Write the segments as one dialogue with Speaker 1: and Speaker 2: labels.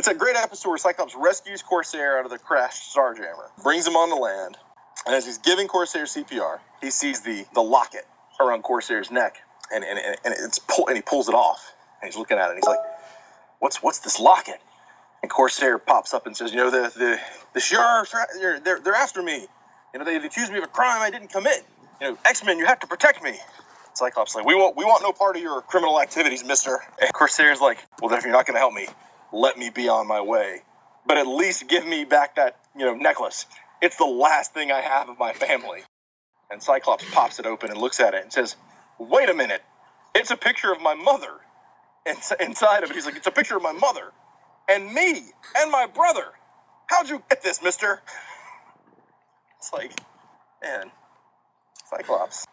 Speaker 1: It's a great episode where Cyclops rescues Corsair out of the crashed Starjammer, brings him on the land, and as he's giving Corsair CPR, he sees the the locket around Corsair's neck, and and, and, it's pull, and he pulls it off, and he's looking at it, and he's like, "What's what's this locket?" And Corsair pops up and says, "You know the the the sheriffs they're they're, they're after me. You know they've accused me of a crime I didn't commit. You know X Men, you have to protect me." Cyclops like, "We want we want no part of your criminal activities, Mister." And Corsair's like, "Well, then if you're not going to help me, let me be on my way. But at least give me back that you know necklace. It's the last thing I have of my family." And Cyclops pops it open and looks at it and says, "Wait a minute, it's a picture of my mother." And inside of it, he's like, "It's a picture of my mother." and me and my brother. How'd you get this, mister? It's like, man, Cyclops.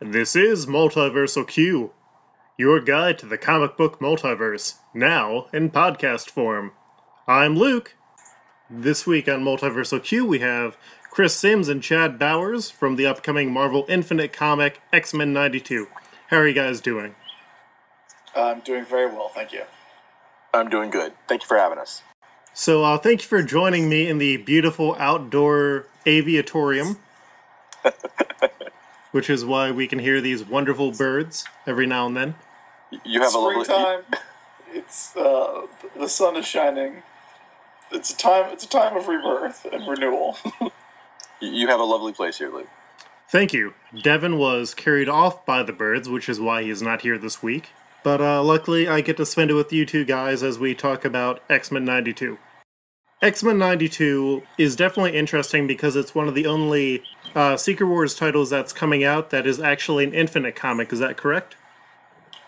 Speaker 2: This is Multiversal Q, your guide to the comic book multiverse, now in podcast form. I'm Luke. This week on Multiversal Q, we have Chris Sims and Chad Bowers from the upcoming Marvel Infinite comic X Men 92. How are you guys doing?
Speaker 3: I'm doing very well, thank you.
Speaker 1: I'm doing good. Thank you for having us.
Speaker 2: So, uh, thank you for joining me in the beautiful outdoor aviatorium, which is why we can hear these wonderful birds every now and then.
Speaker 1: You have a lovely
Speaker 3: Springtime. It's uh, the sun is shining. It's a time. It's a time of rebirth and renewal.
Speaker 1: You have a lovely place here, Luke.
Speaker 2: Thank you. Devin was carried off by the birds, which is why he is not here this week. But uh, luckily, I get to spend it with you two guys as we talk about X Men 92. X Men 92 is definitely interesting because it's one of the only uh, Secret Wars titles that's coming out that is actually an infinite comic. Is that correct?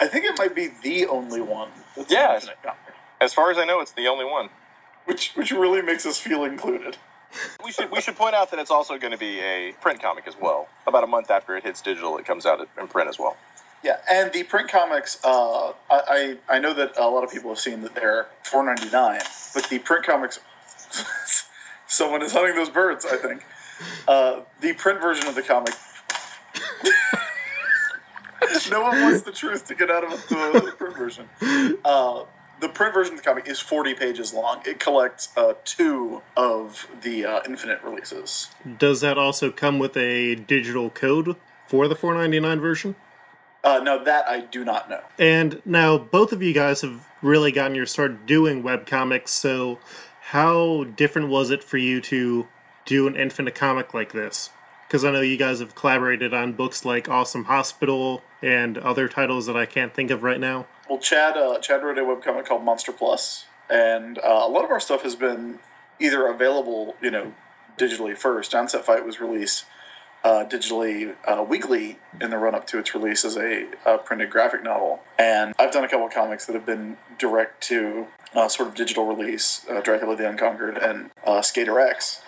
Speaker 3: I think it might be the only one. That's
Speaker 1: Yeah.
Speaker 3: comic,
Speaker 1: As far as I know, it's the only one.
Speaker 3: which which really makes us feel included.
Speaker 1: We should we should point out that it's also going to be a print comic as well. About a month after it hits digital, it comes out in print as well.
Speaker 3: Yeah, and the print comics. Uh, I, I I know that a lot of people have seen that they're four ninety nine, but the print comics. someone is hunting those birds. I think. Uh, the print version of the comic. no one wants the truth to get out of the, the print version. Uh, the print version of the comic is 40 pages long. It collects uh, two of the uh, Infinite releases.
Speaker 2: Does that also come with a digital code for the 499 version?
Speaker 3: Uh, no, that I do not know.
Speaker 2: And now both of you guys have really gotten your start doing webcomics, so how different was it for you to do an infinite comic like this? Because I know you guys have collaborated on books like Awesome Hospital and other titles that I can't think of right now.
Speaker 3: Well, Chad, uh, Chad wrote a webcomic called Monster Plus, and uh, a lot of our stuff has been either available, you know, digitally first. Down Set Fight was released uh, digitally uh, weekly in the run up to its release as a uh, printed graphic novel. And I've done a couple of comics that have been direct to uh, sort of digital release uh, Dracula the Unconquered and uh, Skater X.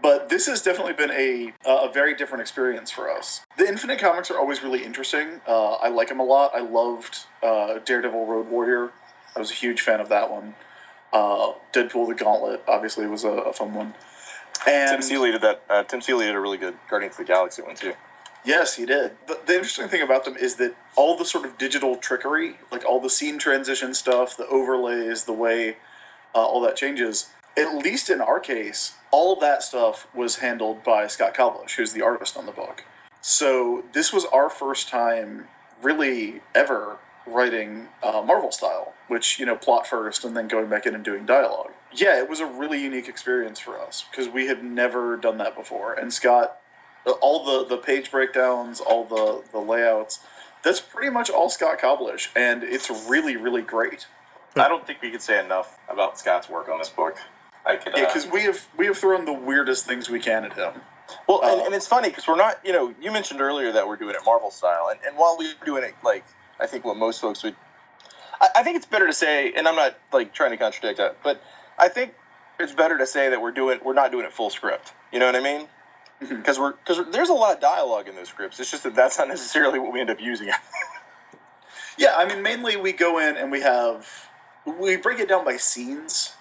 Speaker 3: But this has definitely been a, a very different experience for us. The Infinite comics are always really interesting. Uh, I like them a lot. I loved uh, Daredevil Road Warrior. I was a huge fan of that one. Uh, Deadpool the Gauntlet obviously was a, a fun one. And
Speaker 1: Tim Seeley did that. Uh, Tim Seeley did a really good Guardians of the Galaxy one too.
Speaker 3: Yes, he did. The, the interesting thing about them is that all the sort of digital trickery, like all the scene transition stuff, the overlays, the way uh, all that changes, at least in our case, all that stuff was handled by Scott Koblish, who's the artist on the book. So this was our first time, really ever, writing uh, Marvel style, which, you know, plot first and then going back in and doing dialogue. Yeah, it was a really unique experience for us because we had never done that before. And Scott all the the page breakdowns, all the the layouts. That's pretty much all Scott Koblish, and it's really really great.
Speaker 1: I don't think we could say enough about Scott's work on this book. I could.
Speaker 3: Yeah,
Speaker 1: uh,
Speaker 3: because we have we have thrown the weirdest things we can at him.
Speaker 1: Well, and,
Speaker 3: Uh,
Speaker 1: and it's funny because we're not, you know, you mentioned earlier that we're doing it Marvel style, and, and while we're doing it like I think what most folks would, I, I think it's better to say, and I'm not like trying to contradict that, but I think it's better to say that we're doing, we're not doing it full script. You know what I mean? Because we're because there's a lot of dialogue in those scripts. It's just that that's not necessarily what we end up using.
Speaker 3: Yeah, I mean, mainly we go in and we have we break it down by scenes,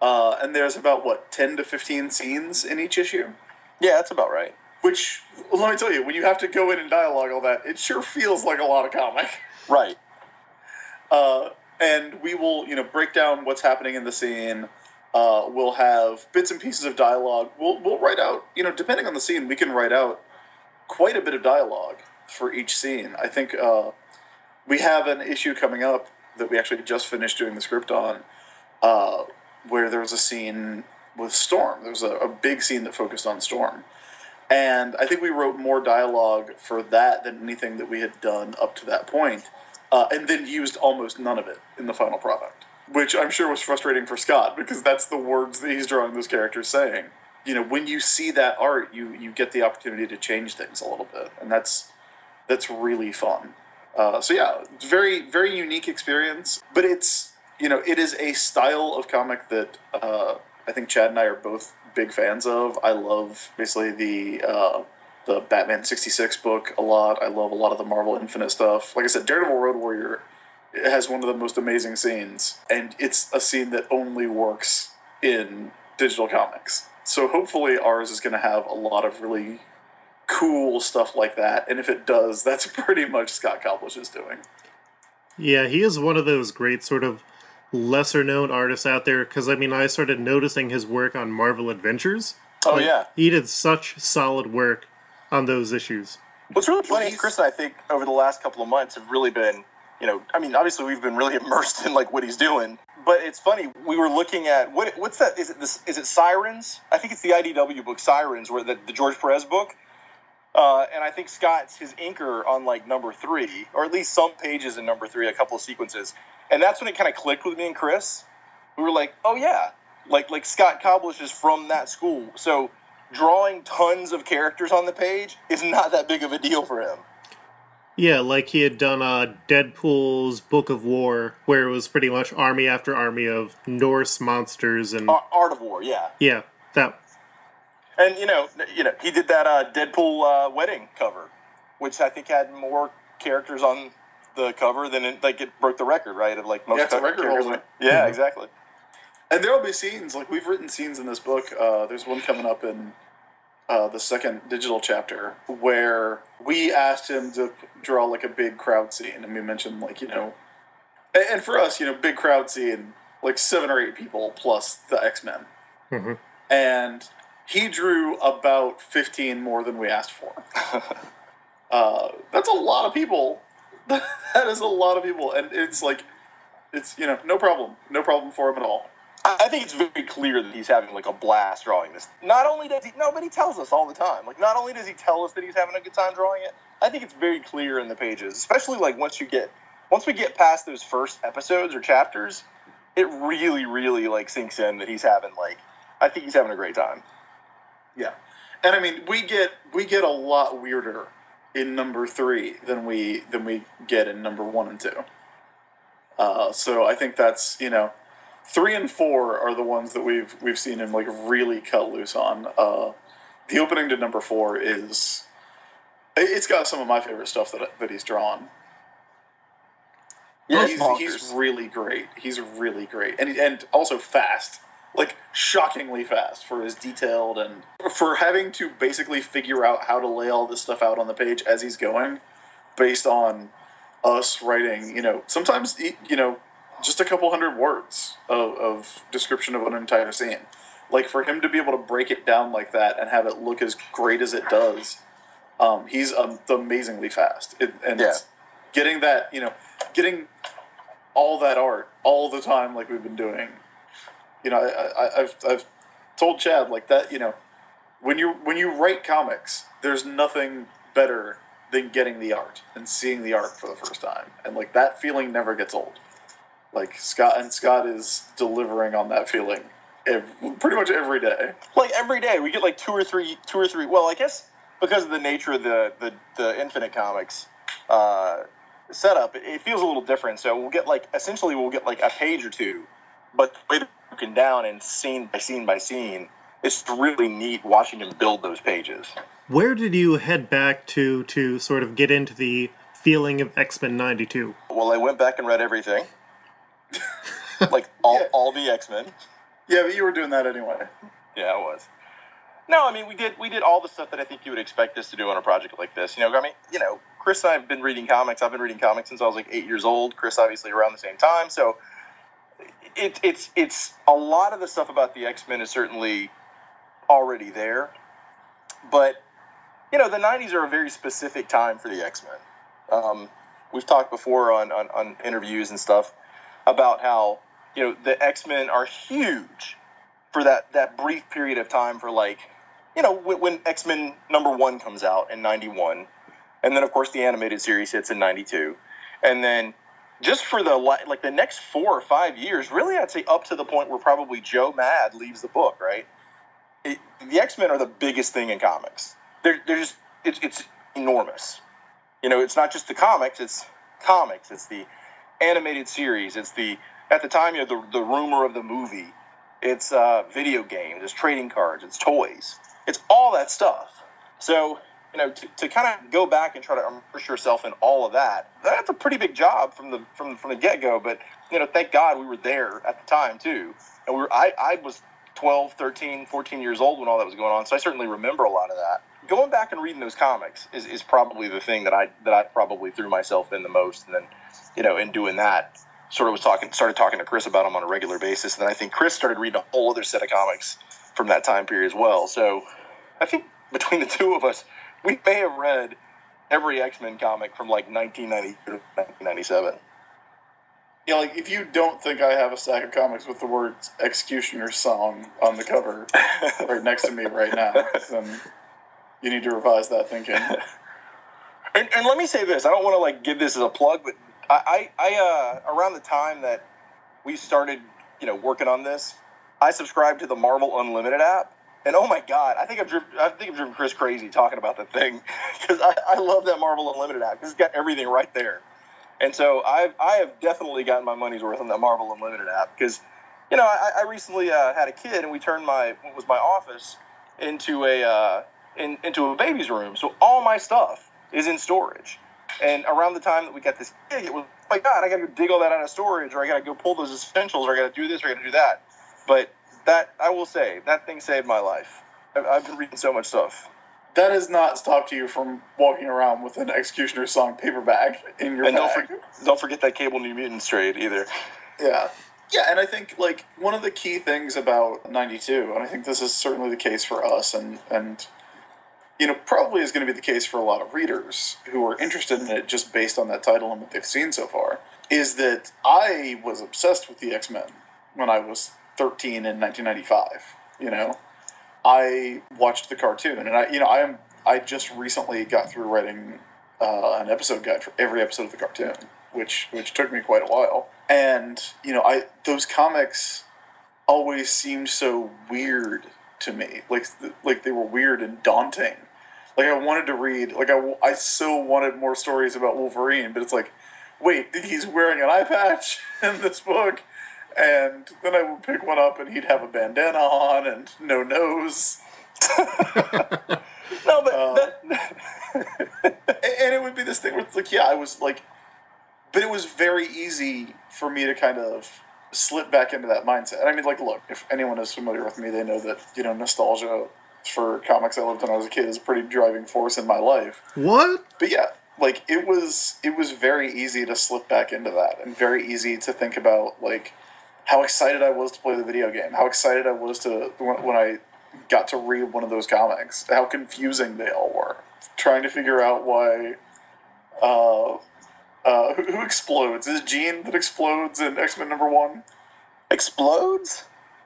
Speaker 3: uh, and there's about what ten to fifteen scenes in each issue.
Speaker 1: yeah, that's about right.
Speaker 3: Which let me tell you, when you have to go in and dialogue all that, it sure feels like a lot of comic.
Speaker 1: Right.
Speaker 3: Uh, and we will you know break down what's happening in the scene. Uh, we'll have bits and pieces of dialogue. We'll we'll write out you know depending on the scene, we can write out quite a bit of dialogue for each scene. I think uh, we have an issue coming up that we actually just finished doing the script on, uh, where there was a scene with Storm. There was a, a big scene that focused on Storm. And I think we wrote more dialogue for that than anything that we had done up to that point, uh, and then used almost none of it in the final product, which I'm sure was frustrating for Scott because that's the words that he's drawing those characters saying. You know, when you see that art, you you get the opportunity to change things a little bit, and that's that's really fun. Uh, so yeah, very very unique experience, but it's you know it is a style of comic that uh, I think Chad and I are both big fans of. I love basically the uh, the Batman sixty six book a lot. I love a lot of the Marvel Infinite stuff. Like I said, Daredevil Road Warrior has one of the most amazing scenes, and it's a scene that only works in digital comics. So hopefully ours is going to have a lot of really cool stuff like that. And if it does, that's pretty much Scott Koblish's doing.
Speaker 2: Yeah, he is one of those great sort of lesser known artists out there because I mean, I started noticing his work on Marvel Adventures.
Speaker 1: Oh
Speaker 2: Like,
Speaker 1: yeah.
Speaker 2: He did such solid work on those issues.
Speaker 1: What's really funny Chris and I think over the last couple of months have really been, you know, I mean, obviously we've been really immersed in like what he's doing. But it's funny. We were looking at what what's that? Is it this? Is it Sirens? I think it's the IDW book Sirens, where the, the George Perez book. Uh, and I think Scott's his inker on like number three, or at least some pages in number three, a couple of sequences, and that's when it kind of clicked with me and Chris. We were like, oh yeah, like like Scott Koblish is from that school, so drawing tons of characters on the page is not that big of a deal for him.
Speaker 2: Yeah, like he had done uh, Deadpool's Book of War, where it was pretty much army after army of Norse monsters and
Speaker 1: Ar- Art of War, yeah.
Speaker 2: yeah, that
Speaker 1: And you know, you know, he did that uh, Deadpool uh, wedding cover, which I think had more characters on the cover then it, like it broke the record, right? Of like most
Speaker 3: Yeah, it's a record
Speaker 1: characters.
Speaker 3: holder.
Speaker 1: Yeah, exactly.
Speaker 3: And there will be scenes like we've written scenes in this book. Uh, there's one coming up in uh, the second digital chapter where we asked him to draw like a big crowd scene, and we mentioned like you know, and, and for us, you know, big crowd scene like seven or eight people plus the X Men,
Speaker 2: Mhm.
Speaker 3: and he drew about fifteen more than we asked for. uh, that's a lot of people. that is a lot of people, and it's like. It's you know no problem, no problem for him at all.
Speaker 1: I think it's very clear that he's having like a blast drawing this. Not only does he, no, but he tells us all the time. Like, not only does he tell us that he's having a good time drawing it, I think it's very clear in the pages, especially like once you get, once we get past those first episodes or chapters, it really, really like sinks in that he's having like, I think he's having a great time.
Speaker 3: Yeah, and I mean we get we get a lot weirder in number three than we than we get in number one and two. Uh, so I think that's you know, three and four are the ones that we've we've seen him like really cut loose on. Uh, the opening to number four is it- it's got some of my favorite stuff that that he's drawn.
Speaker 1: Yeah,
Speaker 3: he's, he's really great. He's really great, and and also fast, like shockingly fast for his detailed and for having to basically figure out how to lay all this stuff out on the page as he's going, based on us writing. You know, sometimes you know just a couple hundred words of, of description of an entire scene. Like for him to be able to break it down like that and have it look as great as it does, um, he's um, amazingly fast. It, and
Speaker 1: Yeah.
Speaker 3: getting that, you know, getting all that art all the time like we've been doing. You know, I, I, I've, I've told Chad like that. You know, when you when you write comics, there's nothing better than getting the art and seeing the art for the first time, and like that feeling never gets old. Like Scott and Scott is delivering on that feeling ev pretty much every day.
Speaker 1: like every day we get like two or three two or three well i guess because of the nature of the the, the infinite comics uh, setup it, feels a little different so we'll get like essentially we'll get like a page or two but broken down and scene by scene by scene it's really neat watching him build those pages
Speaker 2: Where did you head back to to sort of get into the feeling of X Men '92?
Speaker 1: well i went back and read everything like all,
Speaker 3: Yeah.
Speaker 1: all the x-men
Speaker 3: Yeah, but you were doing that anyway.
Speaker 1: Yeah, I was. No, I mean we did we did all the stuff that I think you would expect us to do on a project like this. You know, I mean, you know, Chris and I have been reading comics. I've been reading comics since I was like eight years old. Chris, obviously, around the same time. So it, it's it's a lot of the stuff about the X Men is certainly already there, but you know the '90s are a very specific time for the X Men. Um, we've talked before on, on on interviews and stuff about how you know the X Men are huge for that that brief period of time for like you know when, when X Men number one comes out in '91, and then of course the animated series hits in '92, and then just for the like the next four or five years, really, I'd say up to the point where probably Joe Mad leaves the book. Right, it, the X Men are the biggest thing in comics. They're they're just it's it's enormous. You know, it's not just the comics; it's comics. It's the animated series. It's the at the time you know the the rumor of the movie. It's uh, video games. It's trading cards. It's toys. It's all that stuff. So you know, to, to kind of go back and try to immerse yourself in all of that, that's a pretty big job from the from from the get go. But you know, thank God we were there at the time too, and we were. I I was 12, 13, 14 years old when all that was going on, so I certainly remember a lot of that. Going back and reading those comics is, is probably the thing that I that I probably threw myself in the most, and then you know, in doing that, sort of was talking started talking to Chris about them on a regular basis, and then I think Chris started reading a whole other set of comics from that time period as well. So I think between the two of us we may have read every X Men comic from like 1990 to 1997.
Speaker 3: Yeah, like if you don't think I have a stack of comics with the words "Executioner Song" on the cover right next to me right now, then you need to revise that thinking.
Speaker 1: And, and let me say this: I don't want to like give this as a plug, but I, I, I uh, around the time that we started, you know, working on this, I subscribed to the Marvel Unlimited app, and oh my god, I think I've driven, I think I've driven Chris crazy talking about the thing because I, I love that Marvel Unlimited app because it's got everything right there. And so I've I have definitely gotten my money's worth on that Marvel Unlimited app because you know I, I recently uh, had a kid and we turned my what was my office into a uh, in, into a baby's room. So all my stuff is in storage. And around the time that we got this gig, it was oh my God, I got to go dig all that out of storage, or I got to go pull those essentials, or I got to do this, or I got to do that. But that I will say that thing saved my life. I've, I've been reading so much stuff.
Speaker 3: That has not stopped you from walking around with an Executioner song paperback in your
Speaker 1: and
Speaker 3: bag.
Speaker 1: don't, for, don't forget that Cable New Mutants trade either.
Speaker 3: Yeah. Yeah, and I think like one of the key things about 92, and I think this is certainly the case for us and and you know, probably is going to be the case for a lot of readers who are interested in it just based on that title and what they've seen so far, is that I was obsessed with the X Men when I was 13 in 1995. You know, I watched the cartoon, and I, you know, I am I just recently got through writing uh, an episode guide for every episode of the cartoon, which which took me quite a while. And you know, I those comics always seemed so weird to me, like like they were weird and daunting. Like I wanted to read, like I, I so wanted more stories about Wolverine, but it's like, wait, he's wearing an eye patch in this book and then I would pick one up, and he'd have a bandana on and no nose.
Speaker 1: no, but uh, that...
Speaker 3: and it would be this thing where it's like, yeah, I was like, but it was very easy for me to kind of slip back into that mindset. And I mean, like, look, if anyone is familiar with me, they know that you know nostalgia for comics I loved when I was a kid is a pretty driving force in my life.
Speaker 2: What?
Speaker 3: But yeah, like it was it was very easy to slip back into that and very easy to think about like how excited I was to play the video game, how excited I was to when, when I got to read one of those comics, how confusing they all were, trying to figure out why. Uh, uh, who, who explodes? Is it Jean that explodes in X Men number one?
Speaker 1: Explodes?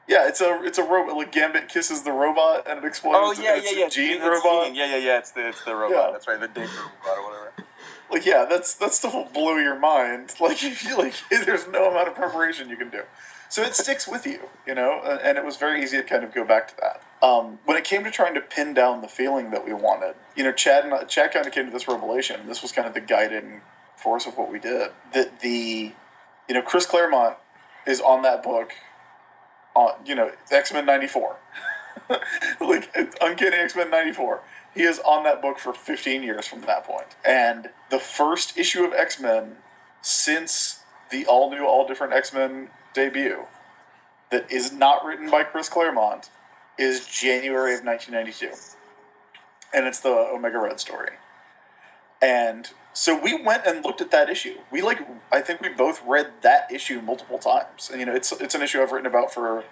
Speaker 3: Yeah, it's a it's a robot. Like Gambit kisses the robot and it explodes.
Speaker 1: Oh yeah, yeah, yeah.
Speaker 3: Jean
Speaker 1: it's
Speaker 3: robot.
Speaker 1: Jean. Yeah, yeah, yeah. It's the it's the robot. Yeah. That's right. The dick robot or whatever.
Speaker 3: Like yeah, that's that stuff will blow your mind. Like if you like, there's no amount of preparation you can do. So it sticks with you, you know, and it was very easy to kind of go back to that. Um, when it came to trying to pin down the feeling that we wanted, you know, Chad and Chad kind of came to this revelation. This was kind of the guiding force of what we did. That the, you know, Chris Claremont is on that book, on you know X Men '94, like Uncanny X Men '94. He is on that book for 15 years from that point, and the first issue of X Men since the all new, all different X Men debut that is not written by Chris Claremont is January of 1992. And it's the Omega Red story. And So we went and looked at that issue. We like I think we both read that issue multiple times. And you know, it's it's an issue I've written about for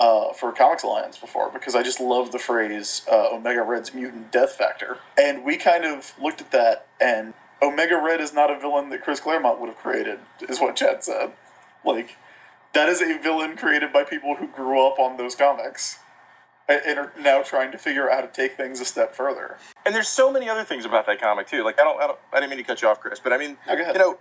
Speaker 3: uh, for Comics Alliance before because I just love the phrase uh, Omega Red's mutant death factor. And we kind of looked at that and Omega Red is not a villain that Chris Claremont would have created, is what Chad said. Like that is a villain created by people who grew up on those comics and are now trying to figure out how to take things a step further.
Speaker 1: And there's so many other things about that comic too. Like I don't, I don't, I didn't mean to cut you off, Chris, but I mean, you know,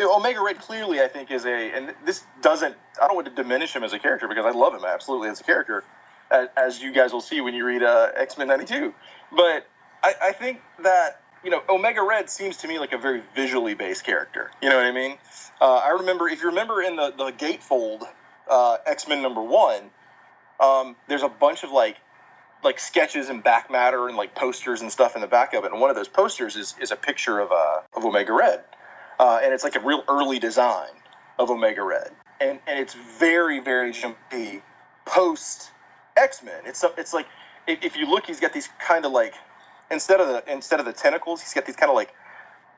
Speaker 1: Omega Red clearly, I think, is a, and this doesn't, I don't want to diminish him as a character because I love him absolutely as a character, as, as you guys will see when you read uh, X Men '92. But I, I think that you know, Omega Red seems to me like a very visually based character. You know what I mean? Uh, I remember, if you remember in the the Gatefold uh, X Men number one, um, there's a bunch of like like sketches and back matter and like posters and stuff in the back of it. And one of those posters is, is a picture of uh, of Omega Red, uh, and it's like a real early design of Omega Red, and and it's very very jumpy post X Men. It's it's like if, if you look, he's got these kind of like instead of the instead of the tentacles, he's got these kind of like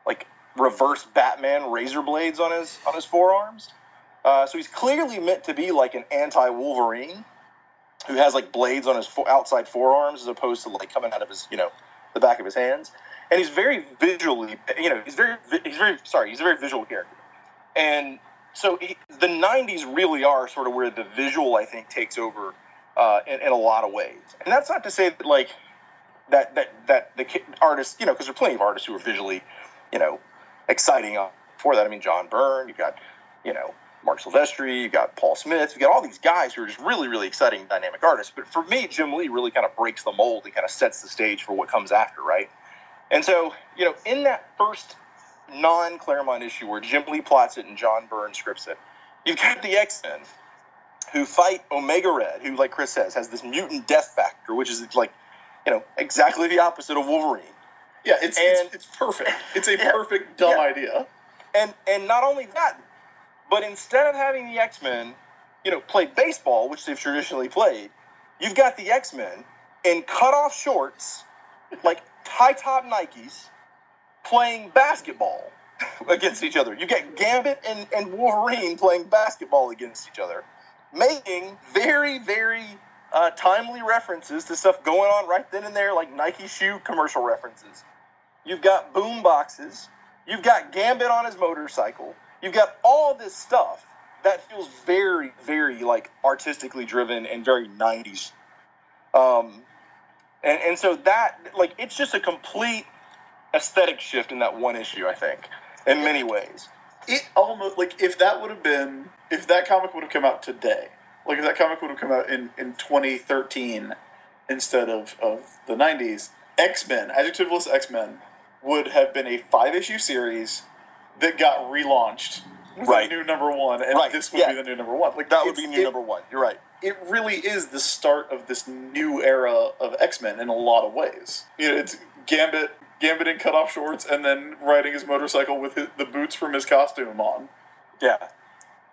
Speaker 1: like reverse Batman razor blades on his on his forearms. Uh, so he's clearly meant to be like an anti Wolverine who has like blades on his fo- outside forearms as opposed to like coming out of his you know the back of his hands. And he's very visually you know he's very he's very sorry he's a very visual character. And so he, the 90s really are sort of where the visual i think takes over uh, in, in a lot of ways. And that's not to say that like that that that the artists you know because there are plenty of artists who are visually you know exciting for that i mean john byrne you've got you know Marc Silvestri, you've got Paul Smith, you've got all these guys who are just really, really exciting, dynamic artists. But for me, Jim Lee really kind of breaks the mold and kind of sets the stage for what comes after, right? And so, you know, in that first non Claremont issue where Jim Lee plots it and John Byrne scripts it, you've got the X Men who fight Omega Red, who, like Chris says, has this mutant death factor, which is like, you know, exactly the opposite of Wolverine.
Speaker 3: Yeah, it's
Speaker 1: And-
Speaker 3: it's, it's perfect. It's a
Speaker 1: Yeah.
Speaker 3: perfect dumb
Speaker 1: Yeah.
Speaker 3: idea.
Speaker 1: And and not only that, but instead of having the X Men, you know, play baseball, which they've traditionally played, you've got the X Men in cut off shorts, like high top Nikes, playing basketball against each other. You get Gambit and, and Wolverine playing basketball against each other, making very, very uh, timely references to stuff going on right then and there, like Nike shoe commercial references. You've got boom boxes. You've got Gambit on his motorcycle. You've got all this stuff that feels very, very like artistically driven and very 90s. Um, and, and so that, like, it's just a complete aesthetic shift in that one issue, I think, in many ways.
Speaker 3: It almost like if that would have been if that comic would have come out today, like if that comic would have come out in in 2013 instead of of the 90s, X Men, adjectiveless X Men, would have been a five issue series that got relaunched with
Speaker 1: Right.
Speaker 3: a new number one, and
Speaker 1: Right,
Speaker 3: this would
Speaker 1: yeah.
Speaker 3: be the new number one. Like
Speaker 1: That would be new
Speaker 3: it-
Speaker 1: number one. You're right.
Speaker 3: it really is the start of this new era of X Men in a lot of ways. You know, it's Gambit, Gambit in cutoff shorts, and then riding his motorcycle with his, the boots from his costume on.
Speaker 1: Yeah.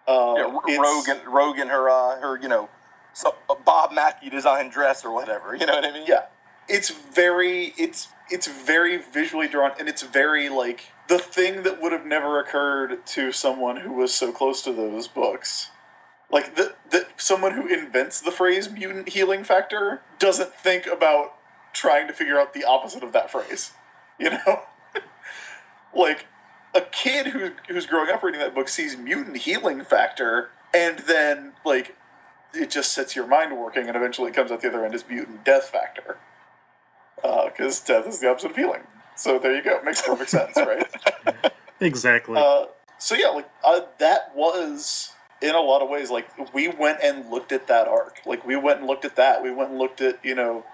Speaker 3: Uh,
Speaker 1: yeah R-
Speaker 3: it's-
Speaker 1: Rogue, and, Rogue and her, uh, her, you know, so, a Bob Mackie designed dress or whatever. You know what I mean?
Speaker 3: yeah, it's very, it's it's very visually drawn, and it's very like the thing that would have never occurred to someone who was so close to those books. Like the, the someone who invents the phrase mutant healing factor doesn't think about trying to figure out the opposite of that phrase. You know? like a kid who who's growing up reading that book sees mutant healing factor and then like it just sets your mind working and eventually it comes out the other end as mutant death factor. Because death is the opposite of healing. So there you go. Makes perfect sense, right?
Speaker 2: Exactly.
Speaker 3: Uh, so yeah, like uh, that was in a lot of ways like we went and looked at that arc. Like we went and looked at that. We went and looked at you know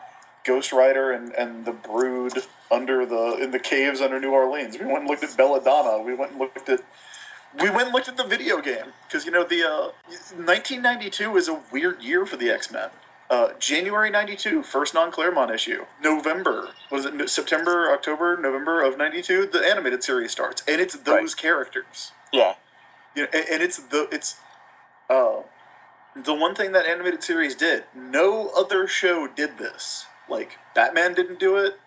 Speaker 3: Ghost Rider and, and the Brood under the in the caves under New Orleans. We went and looked at Belladonna. We went and looked at we went and looked at the video game because you know the uh, 1992 is a weird year for the X Men. Uh, January 92, first non Claremont issue. November, was it September, October, November of 92? The animated series starts. And it's those characters.
Speaker 1: Yeah.
Speaker 3: You know, and, and it's the, it's, uh, the one thing that animated series did. No other show did this. Like, Batman didn't do it.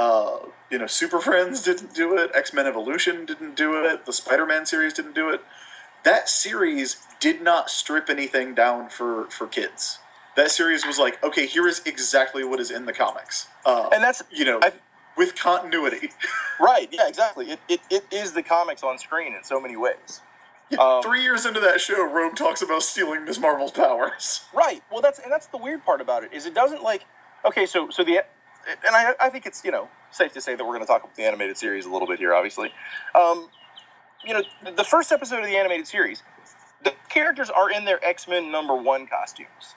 Speaker 3: Uh, you know, Super Friends didn't do it. X Men Evolution didn't do it. The Spider Man series didn't do it. That series did not strip anything down for for kids. That series was like, okay, here is exactly what is in the comics. Uh,
Speaker 1: And that's
Speaker 3: you know,
Speaker 1: I-
Speaker 3: with continuity.
Speaker 1: right. Yeah, exactly. It, it, it is the comics on screen in so many ways. Um,
Speaker 3: Three years into that show, Rogue talks about stealing Miss Marvel's powers.
Speaker 1: Right. Well, that's and that's the weird part about it is it doesn't like okay. So so the and I I think it's you know safe to say that we're going to talk about the animated series a little bit here, obviously. Um, you know, the- first episode of the animated series, the characters are in their X Men number one costumes.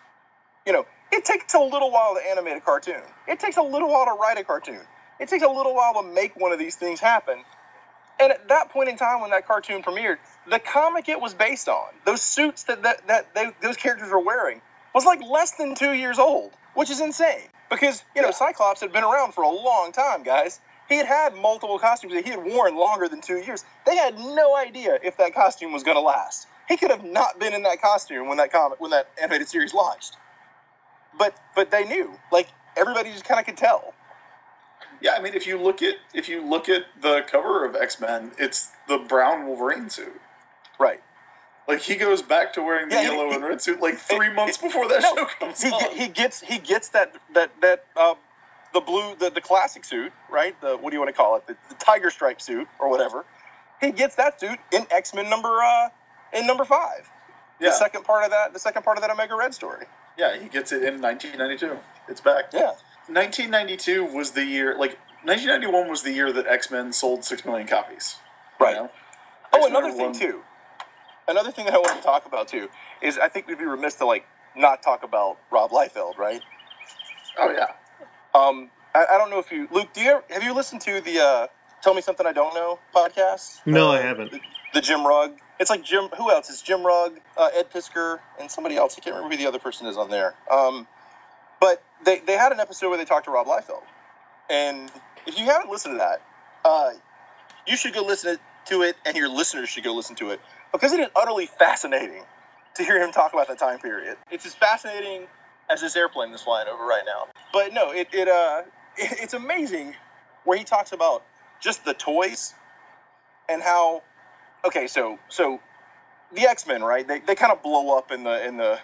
Speaker 1: You know, it takes a little while to animate a cartoon. It takes a little while to write a cartoon. It takes a little while to make one of these things happen. And at that point in time, when that cartoon premiered, the comic it was based on, those suits that that, that they, those characters were wearing, was like less than two years old, which is insane. Because you know, Cyclops had been around for a long time, guys. He had had multiple costumes that he had worn longer than two years. They had no idea if that costume was going to last. He could have not been in that costume when that comic, when that animated series launched. But but they knew, like everybody just kind of could tell.
Speaker 3: Yeah, I mean, if you look at if you look at the cover of X Men, it's the brown Wolverine suit.
Speaker 1: Right.
Speaker 3: Like he goes back to wearing the
Speaker 1: Yeah,
Speaker 3: yellow
Speaker 1: he-
Speaker 3: and red suit like three
Speaker 1: it-
Speaker 3: months
Speaker 1: it-
Speaker 3: before that
Speaker 1: No,
Speaker 3: show comes
Speaker 1: he,
Speaker 3: on.
Speaker 1: he gets he gets that that that uh, the blue the, the classic suit right the what do you want to call it the, the tiger stripe suit or whatever he gets that suit in X Men number uh in number five
Speaker 3: yeah,
Speaker 1: the second part of that the second part of that Omega Red story
Speaker 3: yeah, he gets it in 1992. It's back.
Speaker 1: yeah
Speaker 3: 1992 was the year. Like 1991 was the year that X Men sold six million copies. you
Speaker 1: Right.
Speaker 3: know?
Speaker 1: oh another thing too another thing that I want to talk about too is I think we'd be remiss to like not talk about Rob Liefeld right
Speaker 3: Oh yeah.
Speaker 1: um I, I don't know if you Luke do you ever, have you listened to the uh Tell Me Something I Don't Know podcast
Speaker 2: No,
Speaker 1: Uh,
Speaker 2: I haven't.
Speaker 1: the, the Jim Rugg. It's like Jim. Who else? It's Jim Rugg, uh, Ed Piskor, and somebody else. I can't remember who the other person is on there. Um, but they, they had an episode where they talked to Rob Liefeld, and if you haven't listened to that, uh, you should go listen to it, and your listeners should go listen to it because it is utterly fascinating to hear him talk about that time period. It's as fascinating as this airplane that's flying over right now. But no, it, it uh, it, it's amazing where he talks about just the toys and how okay so so the x-men right they, they kind of blow up in the in the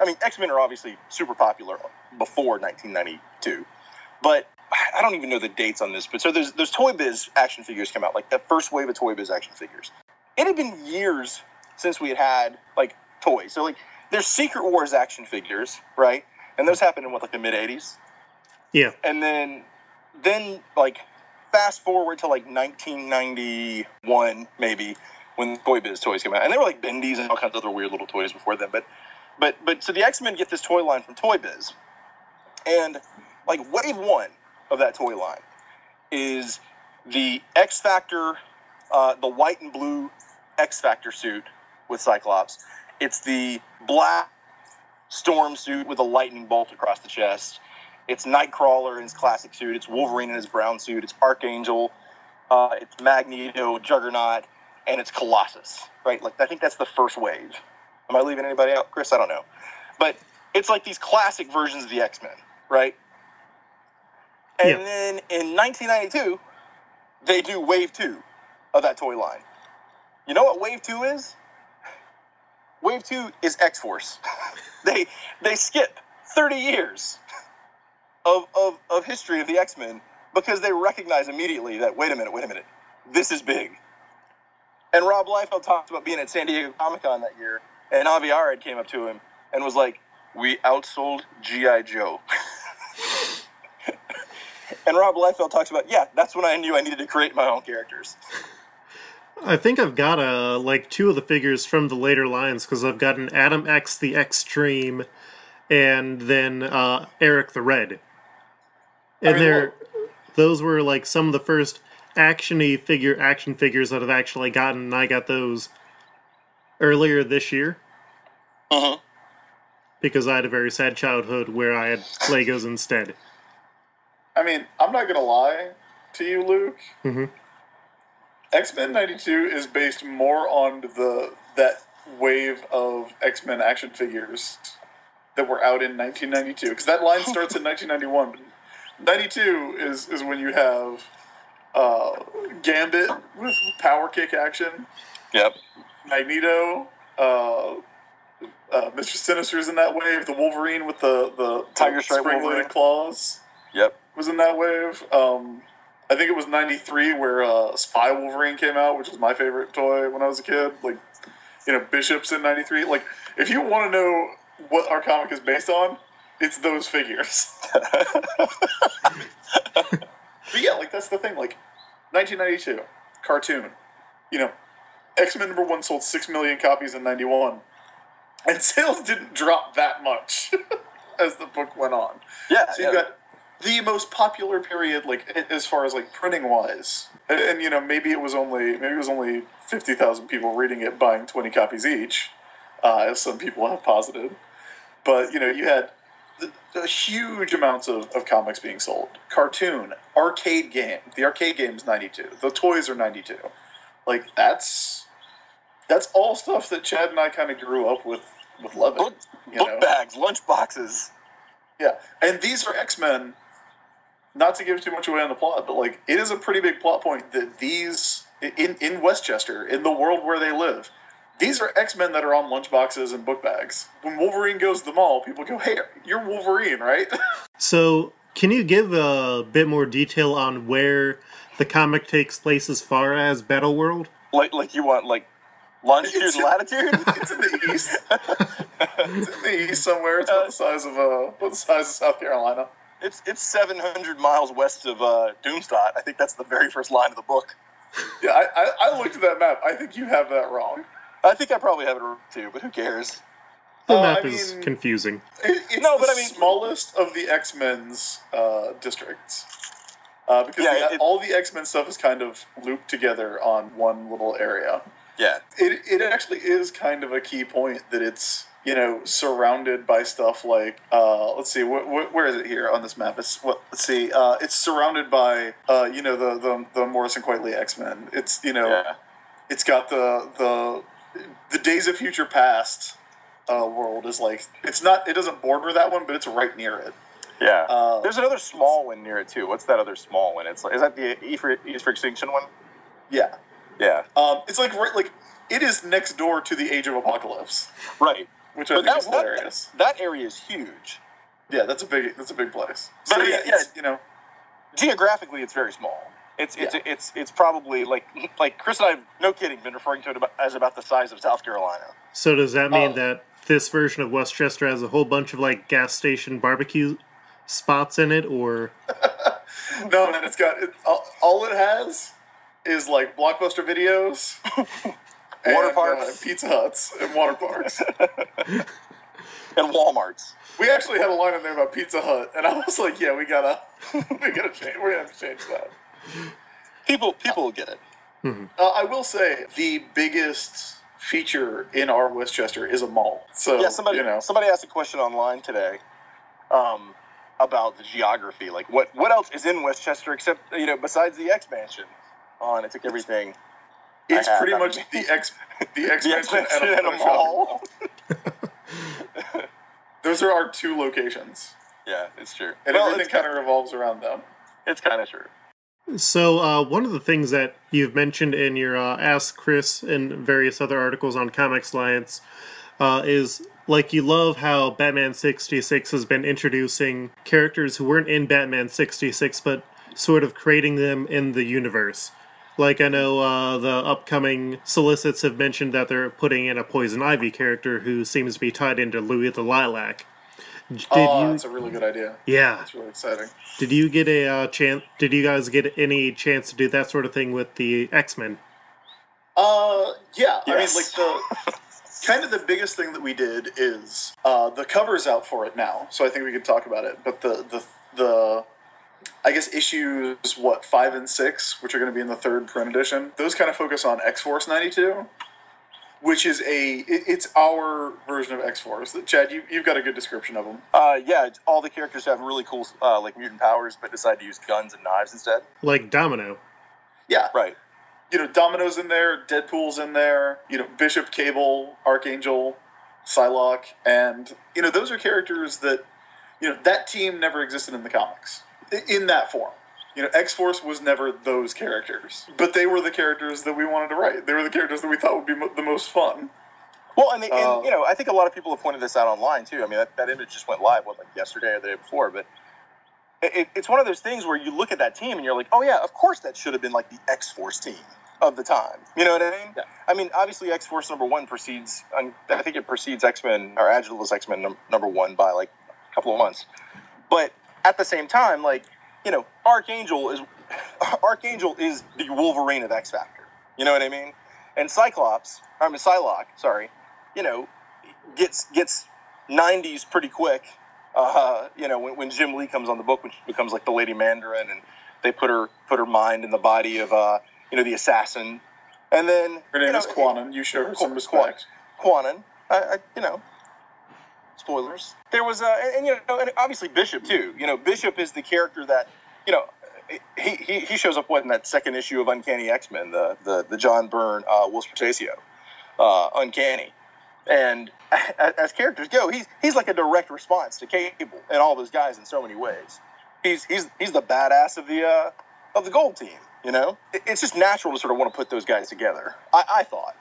Speaker 1: i mean x-men are obviously super popular before 1992 but i don't even know the dates on this but so there's those toy biz action figures come out like the first wave of toy biz action figures it had been years since we had had like toys so like there's secret wars action figures right and those happened in what like the mid 80s
Speaker 2: Yeah.
Speaker 1: and then then like fast forward to like 1991 maybe when Toy Biz toys came out, and they were like bendies and all kinds of other weird little toys before then. But but but so the X Men get this toy line from Toy Biz, and like wave one of that toy line is the X Factor, uh, the white and blue X Factor suit with Cyclops. It's the black Storm suit with a lightning bolt across the chest. It's Nightcrawler in his classic suit. It's Wolverine in his brown suit. It's Archangel. Uh, it's Magneto, Juggernaut, and it's Colossus. Right? Like I think that's the first wave. Am I leaving anybody out, Chris? I don't know, but it's like these classic versions of the X Men, right? And
Speaker 2: Yeah.
Speaker 1: then in 1992, they do Wave Two of that toy line. You know what Wave Two is? Wave Two is X Force. they they skip 30 years of, of, of history of the X Men because they recognize immediately that wait a minute, wait a minute, this is big. And Rob Liefeld talked about being at San Diego Comic Con that year, and Avi Arad came up to him and was like, "We outsold GI Joe." and Rob Liefeld talks about, "Yeah, that's when I knew I needed to create my own characters."
Speaker 2: I think I've got uh like two of the figures from the later lines because I've got an Adam X the Extreme, and then uh, Eric the Red. And they're those were like some of the first actiony figure action figures that I've actually gotten. And I got those earlier this year
Speaker 1: Uh-huh.
Speaker 2: because I had a very sad childhood where I had Legos instead.
Speaker 3: I mean, I'm not gonna lie to you, Luke.
Speaker 2: Mhm.
Speaker 3: X Men '92 is based more on the that wave of X Men action figures that were out in 1992 because that line starts in 1991. But 92 is is when you have uh, Gambit with power kick action,
Speaker 1: Yep.
Speaker 3: Magneto, uh, uh, Mr. Sinister's in that wave, the Wolverine with the the
Speaker 1: Tiger Stripe
Speaker 3: spring-loaded
Speaker 1: Wolverine.
Speaker 3: claws
Speaker 1: Yep.
Speaker 3: was in that wave. Um, I think it was '93 where uh, Spy Wolverine came out, which was my favorite toy when I was a kid. Like, you know, Bishop's in '93. Like, if you want to know what our comic is based on, it's those figures. but yeah, like that's the thing. Like, 1992 cartoon. You know, X Men number one sold six million copies in '91, and sales didn't drop that much as the book went on.
Speaker 1: Yeah.
Speaker 3: So you've
Speaker 1: yeah.
Speaker 3: got the most popular period, like as far as like printing wise, and, and you know maybe it was only maybe it was only fifty thousand people reading it, buying twenty copies each, uh, as some people have posited. But you know you had the, the huge amounts of, of comics being sold. Cartoon, arcade game. The arcade game's ninety two. The toys are ninety two. Like that's that's all stuff that Chad and I kind of grew up with with loving.
Speaker 1: book,
Speaker 3: you
Speaker 1: book bags, lunch boxes.
Speaker 3: Yeah, and these are X Men. Not to give too much away on the plot, but like it is a pretty big plot point that these in in Westchester, in the world where they live, these are X Men that are on lunchboxes and book bags. When Wolverine goes to the mall, people go, "Hey, you're Wolverine, right?"
Speaker 2: So, can you give a bit more detail on where the comic takes place as far as Battle World?
Speaker 1: Like, like you want like longitude
Speaker 3: It's-
Speaker 1: and latitude.
Speaker 3: it's in the east. it's in the east somewhere. It's about the size of uh, about the size of South Carolina.
Speaker 1: It's it's 700 miles west of uh, Doomstadt. I think that's the very first line of the book.
Speaker 3: Yeah, I, I, I looked at that map. I think you have that wrong.
Speaker 1: I think I probably have it wrong too, but who cares?
Speaker 2: The
Speaker 3: Uh,
Speaker 2: map
Speaker 3: I
Speaker 2: is
Speaker 3: mean-
Speaker 2: confusing.
Speaker 3: It, it's
Speaker 1: No,
Speaker 3: the
Speaker 1: but I mean-
Speaker 3: smallest of the X Men's uh, districts. Uh, because
Speaker 1: Yeah,
Speaker 3: the-
Speaker 1: it-
Speaker 3: all the X Men stuff is kind of looped together on one little area.
Speaker 1: Yeah,
Speaker 3: It, it actually is kind of a key point that it's you know surrounded by stuff like uh, let's see wh- wh- where is it here on this map? It's what let's see uh, it's surrounded by uh, you know the the, the Morrison Quitely X Men. It's you know
Speaker 1: yeah.
Speaker 3: it's got the the the Days of Future Past uh, world is like it's not it doesn't border that one, but it's right near it.
Speaker 1: Yeah.
Speaker 3: Uh,
Speaker 1: There's another small one near it too. What's that other small one? It's like, is that the E for, e for Extinction one?
Speaker 3: Yeah,
Speaker 1: Yeah.
Speaker 3: um, it's like right like it is next door to the Age of Apocalypse,
Speaker 1: Right.
Speaker 3: Which I
Speaker 1: But
Speaker 3: think
Speaker 1: that,
Speaker 3: is hilarious.
Speaker 1: that, that area is huge.
Speaker 3: Yeah, that's a big that's a big place.
Speaker 1: But
Speaker 3: So
Speaker 1: I
Speaker 3: yeah,
Speaker 1: yeah.
Speaker 3: you know.
Speaker 1: Geographically, it's very small. It's it's
Speaker 3: Yeah.
Speaker 1: it's it's probably like like Chris and I, have, no kidding, been referring to it about, as about the size of South Carolina.
Speaker 2: So, does that mean
Speaker 3: Oh.
Speaker 2: that this version of Westchester has a whole bunch of like gas station barbecue spots in it, or
Speaker 3: No, man, it's got it, all, all it has is like blockbuster videos, and,
Speaker 1: Water
Speaker 3: uh,
Speaker 1: parks.
Speaker 3: Pizza Huts, and water parks.
Speaker 1: And Walmart's.
Speaker 3: we actually had a line in there about Pizza Hut, and I was like, "Yeah, we gotta, we gotta change. We're gonna have to change that."
Speaker 1: People people will get it.
Speaker 3: Uh, I will say the biggest feature in our Westchester is a mall. So
Speaker 1: Yeah, somebody
Speaker 3: you know,
Speaker 1: somebody asked a question online today um, about the geography. Like, what what else is in Westchester except you know besides the expansion mansion? Oh, and it took everything.
Speaker 3: It's
Speaker 1: I have
Speaker 3: pretty
Speaker 1: that.
Speaker 3: much the X, the X
Speaker 1: The X
Speaker 3: mansion
Speaker 1: mansion
Speaker 3: a,
Speaker 1: and a mall.
Speaker 3: Those are our two locations,
Speaker 1: Yeah, it's true.
Speaker 3: and
Speaker 1: well,
Speaker 3: everything kind of revolves around them.
Speaker 1: it's kind of true.
Speaker 2: So, uh, one of the things that you've mentioned in your uh, Ask Chris and various other articles on Comics Alliance uh, is like you love how Batman 66 has been introducing characters who weren't in Batman 66, but sort of creating them in the universe. Like, I know uh, the upcoming solicits have mentioned that they're putting in a Poison Ivy character who seems to be tied into Louie the Lilac. Did
Speaker 3: oh,
Speaker 2: you?
Speaker 3: that's a really good idea.
Speaker 2: Yeah.
Speaker 3: That's really exciting.
Speaker 2: Did you get a uh, chance? Did you guys get any chance to do that sort of thing with the X Men?
Speaker 3: Uh, yeah.
Speaker 1: Yes.
Speaker 3: I mean, like the kind of the biggest thing that we did is uh, the cover's out for it now, so I think we can talk about it. But the the the I guess issues what five and six, which are going to be in the third print edition, those kind of focus on X Force ninety two. Which is a it, it's our version of X Force. Chad, you you've got a good description of them.
Speaker 1: Uh, yeah, all the characters have really cool uh, like mutant powers, but decide to use guns and knives instead.
Speaker 2: Like Domino.
Speaker 3: Yeah,
Speaker 1: Right.
Speaker 3: you know, Domino's in there, Deadpool's in there, you know, Bishop, Cable, Archangel, Psylocke, and you know, those are characters that you know that team never existed in the comics. In that form. You know, X Force was never those characters, but they were the characters that we wanted to write. They were the characters that we thought would be mo- the most fun.
Speaker 1: Well, and, they, and
Speaker 3: Uh,
Speaker 1: you know, I think a lot of people have pointed this out online too. I mean, that, that image just went live, what, like yesterday or the day before. But it, it- it's one of those things where you look at that team and you're like, oh yeah, of course that should have been like the X Force team of the time. You know what I mean?
Speaker 3: Yeah.
Speaker 1: I mean, obviously X Force number one precedes, um, I think it precedes X Men or adjectiveless X Men num- number one by like a couple of months. But at the same time, like you know, Archangel is Archangel is the Wolverine of X Factor. You know what I mean? And Cyclops, I mean Psylocke, sorry, you know, gets gets 90s pretty quick. Uh, you know, when, when Jim Lee comes on the book, which becomes like the Lady Mandarin, and they put her put her mind in the body of uh, you know, the assassin, and then
Speaker 3: Her name
Speaker 1: you know,
Speaker 3: is Kwannon. You show her some respect.
Speaker 1: Kwannon. I, I, you know, spoilers. There was, uh, and, and, you know, and obviously Bishop too. You know, Bishop is the character that, you know, he he, he shows up what in that second issue of Uncanny X Men, the the the John Byrne, uh, Whilce uh, Uncanny, and as, as characters go, he's he's like a direct response to Cable and all those guys in so many ways. He's he's he's the badass of the uh, of the Gold Team. You know, It- it's just natural to sort of want to put those guys together. I, I thought.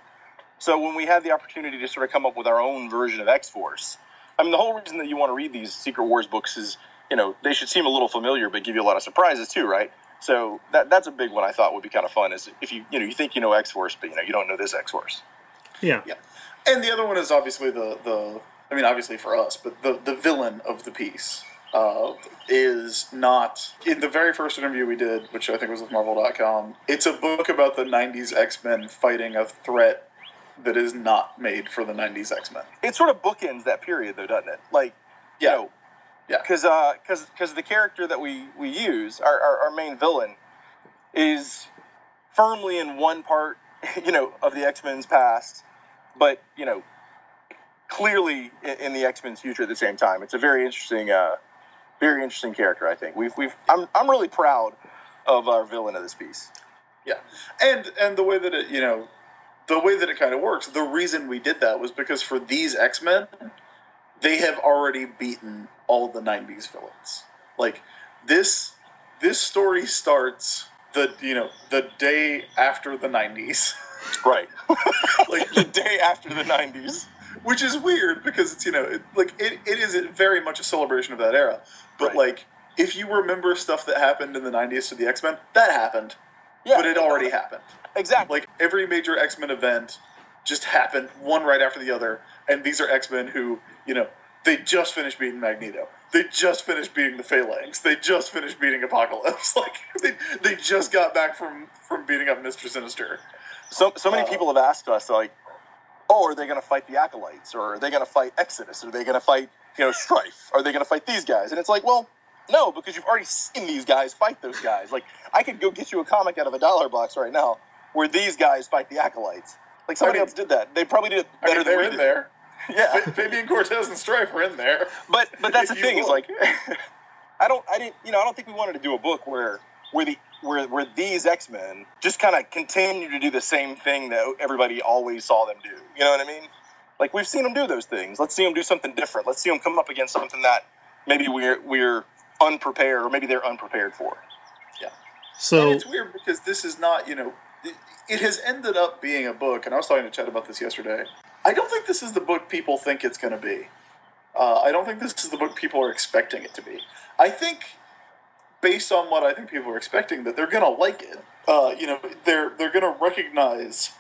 Speaker 1: So when we had the opportunity to sort of come up with our own version of X Force, I mean, the whole reason that you want to read these Secret Wars books is, you know, they should seem a little familiar, but give you a lot of surprises too, right? So that that's a big one I thought would be kind of fun. Is if you you know you think you know X Force, but you know you don't know this X Force.
Speaker 2: Yeah.
Speaker 3: Yeah. And the other one is obviously the the I mean obviously for us, but the the villain of the piece uh, is not in the very first interview we did, which I think was with Marvel.com. It's a book about the '90s X Men fighting a threat that is not made for the '90s X Men.
Speaker 1: It sort of bookends that period, though, doesn't it? Like, you
Speaker 3: Yeah.
Speaker 1: know,
Speaker 3: Yeah.
Speaker 1: because because because the character that we we use, our, our our main villain, is firmly in one part, you know, of the X Men's past, but you know, clearly in, in the X Men's future at the same time. It's a very interesting, uh, very interesting character. I think we've we've I'm I'm really proud of our villain of this piece.
Speaker 3: Yeah, and and the way that it you know, the way that it kind of works. The reason we did that was because for these X Men, they have already beaten all the '90s villains. Like this, this story starts the you know the day after the '90s,
Speaker 1: Right.
Speaker 3: like
Speaker 1: the day after the '90s.
Speaker 3: which is weird because it's you know it, like it, it is very much a celebration of that era. But
Speaker 1: Right.
Speaker 3: like if you remember stuff that happened in the '90s to the X Men, that happened,
Speaker 1: Yeah,
Speaker 3: but it already happened.
Speaker 1: Exactly.
Speaker 3: like every major X Men event just happened one right after the other, and these are X Men who, you know, they just finished beating Magneto. They just finished beating the Phalanx. They just finished beating Apocalypse. Like they, they just got back from from beating up Mister Sinister.
Speaker 1: So so many
Speaker 3: Uh,
Speaker 1: people have asked us like, oh, are they going to fight the acolytes, or are they going to fight Exodus, are they going to fight you know Strife, are they going to fight these guys? And it's like, well, no, because you've already seen these guys fight those guys. Like I could go get you a comic out of a dollar box right now where these guys fight the acolytes. Like somebody
Speaker 3: I mean-
Speaker 1: else did that. They probably did it
Speaker 3: I
Speaker 1: better
Speaker 3: mean,
Speaker 1: than
Speaker 3: they're
Speaker 1: we
Speaker 3: in
Speaker 1: did.
Speaker 3: there.
Speaker 1: Yeah,
Speaker 3: Fa- Fabian Cortez and Strife are in there.
Speaker 1: but but that's the
Speaker 3: You
Speaker 1: thing is like, I don't I didn't you know I don't think we wanted to do a book where where the where where these X Men just kind of continue to do the same thing that everybody always saw them do. You know what I mean? Like we've seen them do those things. Let's see them do something different. Let's see them come up against something that maybe we're we're unprepared or maybe they're unprepared for. Yeah.
Speaker 2: So
Speaker 3: and it's weird because this is not, you know, it, has ended up being a book, and I was talking to Chad about this yesterday. I don't think this is the book people think it's going to be. Uh, I don't think this is the book people are expecting it to be. I think, based on what I think people are expecting, that they're going to like it. Uh, you know, they're they're going to recognize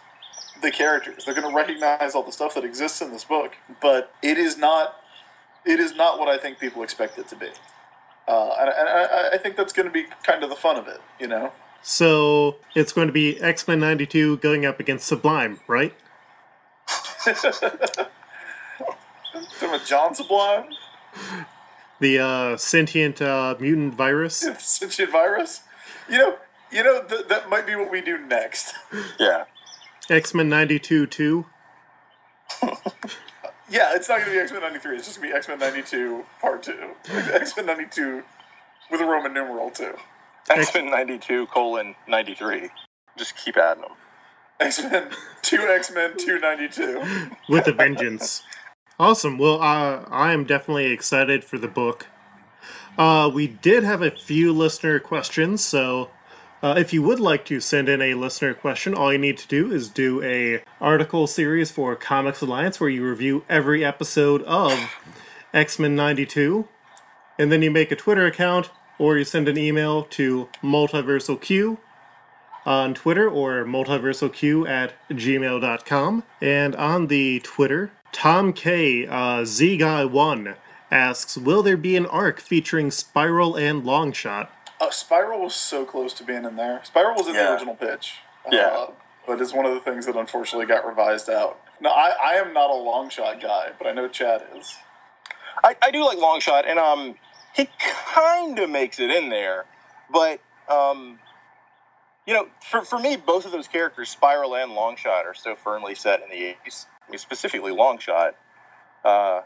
Speaker 3: the characters. They're going to recognize all the stuff that exists in this book. But it is not. It is not what I think people expect it to be. Uh, and and I, I think that's going to be kind of the fun of it, you know.
Speaker 2: So it's going to be X Men '92 going up against Sublime, right?
Speaker 3: From a John Sublime,
Speaker 2: The uh, sentient uh, mutant virus.
Speaker 3: sentient virus. You know, you know th- that might be what we do next.
Speaker 1: Yeah.
Speaker 2: X Men '92 2.
Speaker 3: yeah, it's not going to be X Men '93. It's just going to be X Men '92 Part Two. X Men '92 with a Roman numeral two.
Speaker 1: X Men ninety two colon ninety three. Just keep adding them.
Speaker 3: X Men Two X Men Two Ninety Two.
Speaker 2: with a vengeance. Awesome. Well, uh, I am definitely excited for the book. Uh, we did have a few listener questions, so uh, if you would like to send in a listener question, all you need to do is do a article series for Comics Alliance where you review every episode of X Men '92, and then you make a Twitter account or you send an email to multiversalq on Twitter or multiversalq at gmail.com. And on the Twitter, Tom K, uh, Z Guy One asks, "Will there be an arc featuring Spiral and Longshot?"
Speaker 3: Uh, Spiral was so close to being in there. Spiral was in the original pitch.
Speaker 1: Yeah.
Speaker 3: Uh, but it's one of the things that unfortunately got revised out. No, I, I am not a long shot guy, but I know Chad is.
Speaker 1: I, I do like Longshot, and um, he kind of makes it in there, but um, you know, for, for me, both of those characters, Spiral and Longshot, are so firmly set in the eighties. I mean, specifically Longshot, uh,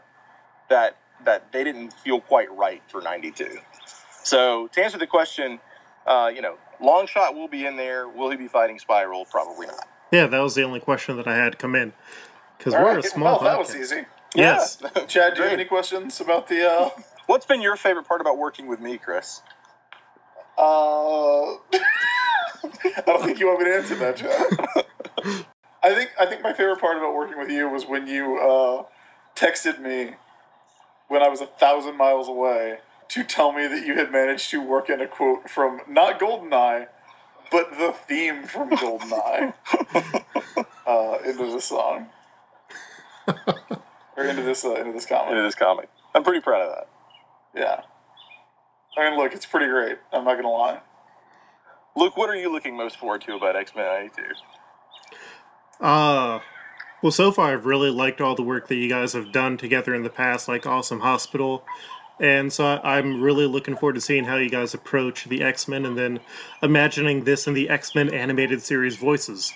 Speaker 1: that that they didn't feel quite right for '92. So to answer the question, uh, you know, Longshot will be in there. Will he be fighting Spiral? Probably not.
Speaker 2: Yeah, that was the only question that I had come in because we're
Speaker 3: right,
Speaker 2: a small
Speaker 3: well, that was easy.
Speaker 2: Yes.
Speaker 1: Yeah.
Speaker 3: Chad, do you have any questions about the? Uh,
Speaker 1: What's been your favorite part about working with me, Chris?
Speaker 3: uh, I don't think you want me to answer that, Chad. I think I think my favorite part about working with you was when you uh, texted me when I was a thousand miles away to tell me that you had managed to work in a quote from not Goldeneye, but the theme from Goldeneye uh, into the song or into this uh, into this
Speaker 1: into this comic. I'm pretty proud of that.
Speaker 3: Yeah. I mean, look, it's pretty great. I'm not gonna lie.
Speaker 1: Luke, what are you looking most forward to about X Men '92?
Speaker 2: Uh, well, so far I've really liked all the work that you guys have done together in the past, like Awesome Hospital. And so I- I'm really looking forward to seeing how you guys approach the X Men and then imagining this in the X Men animated series voices.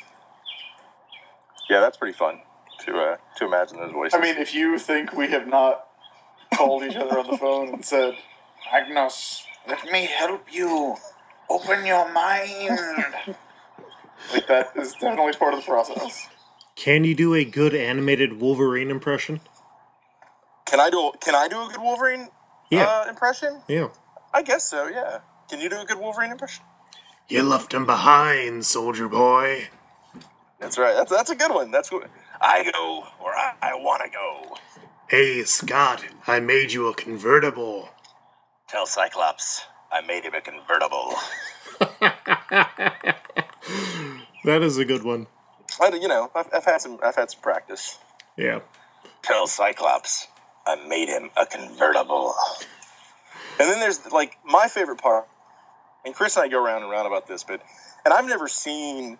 Speaker 1: Yeah, that's pretty fun to uh, to imagine those voices.
Speaker 3: I mean, if you think we have not called each other on the phone and said, Magnus, let me help you. Open your mind. like, that is definitely part of the process.
Speaker 2: Can you do a good animated Wolverine impression?
Speaker 1: can I do can I do a good Wolverine
Speaker 2: Yeah.
Speaker 1: uh, impression?
Speaker 2: Yeah.
Speaker 1: I guess so. Yeah. Can you do a good Wolverine impression?
Speaker 2: You left him behind, soldier boy.
Speaker 1: That's right. That's that's a good one. That's what I go where I, I want to go.
Speaker 2: Hey, Scott, I made you a convertible.
Speaker 1: Tell Cyclops I made him a convertible.
Speaker 2: That is a good one.
Speaker 1: I, you know, I've, I've had some I've had some practice.
Speaker 2: Yeah.
Speaker 1: Tell Cyclops I made him a convertible. And then there's like my favorite part, and Chris and I go round and round about this, but and I've never seen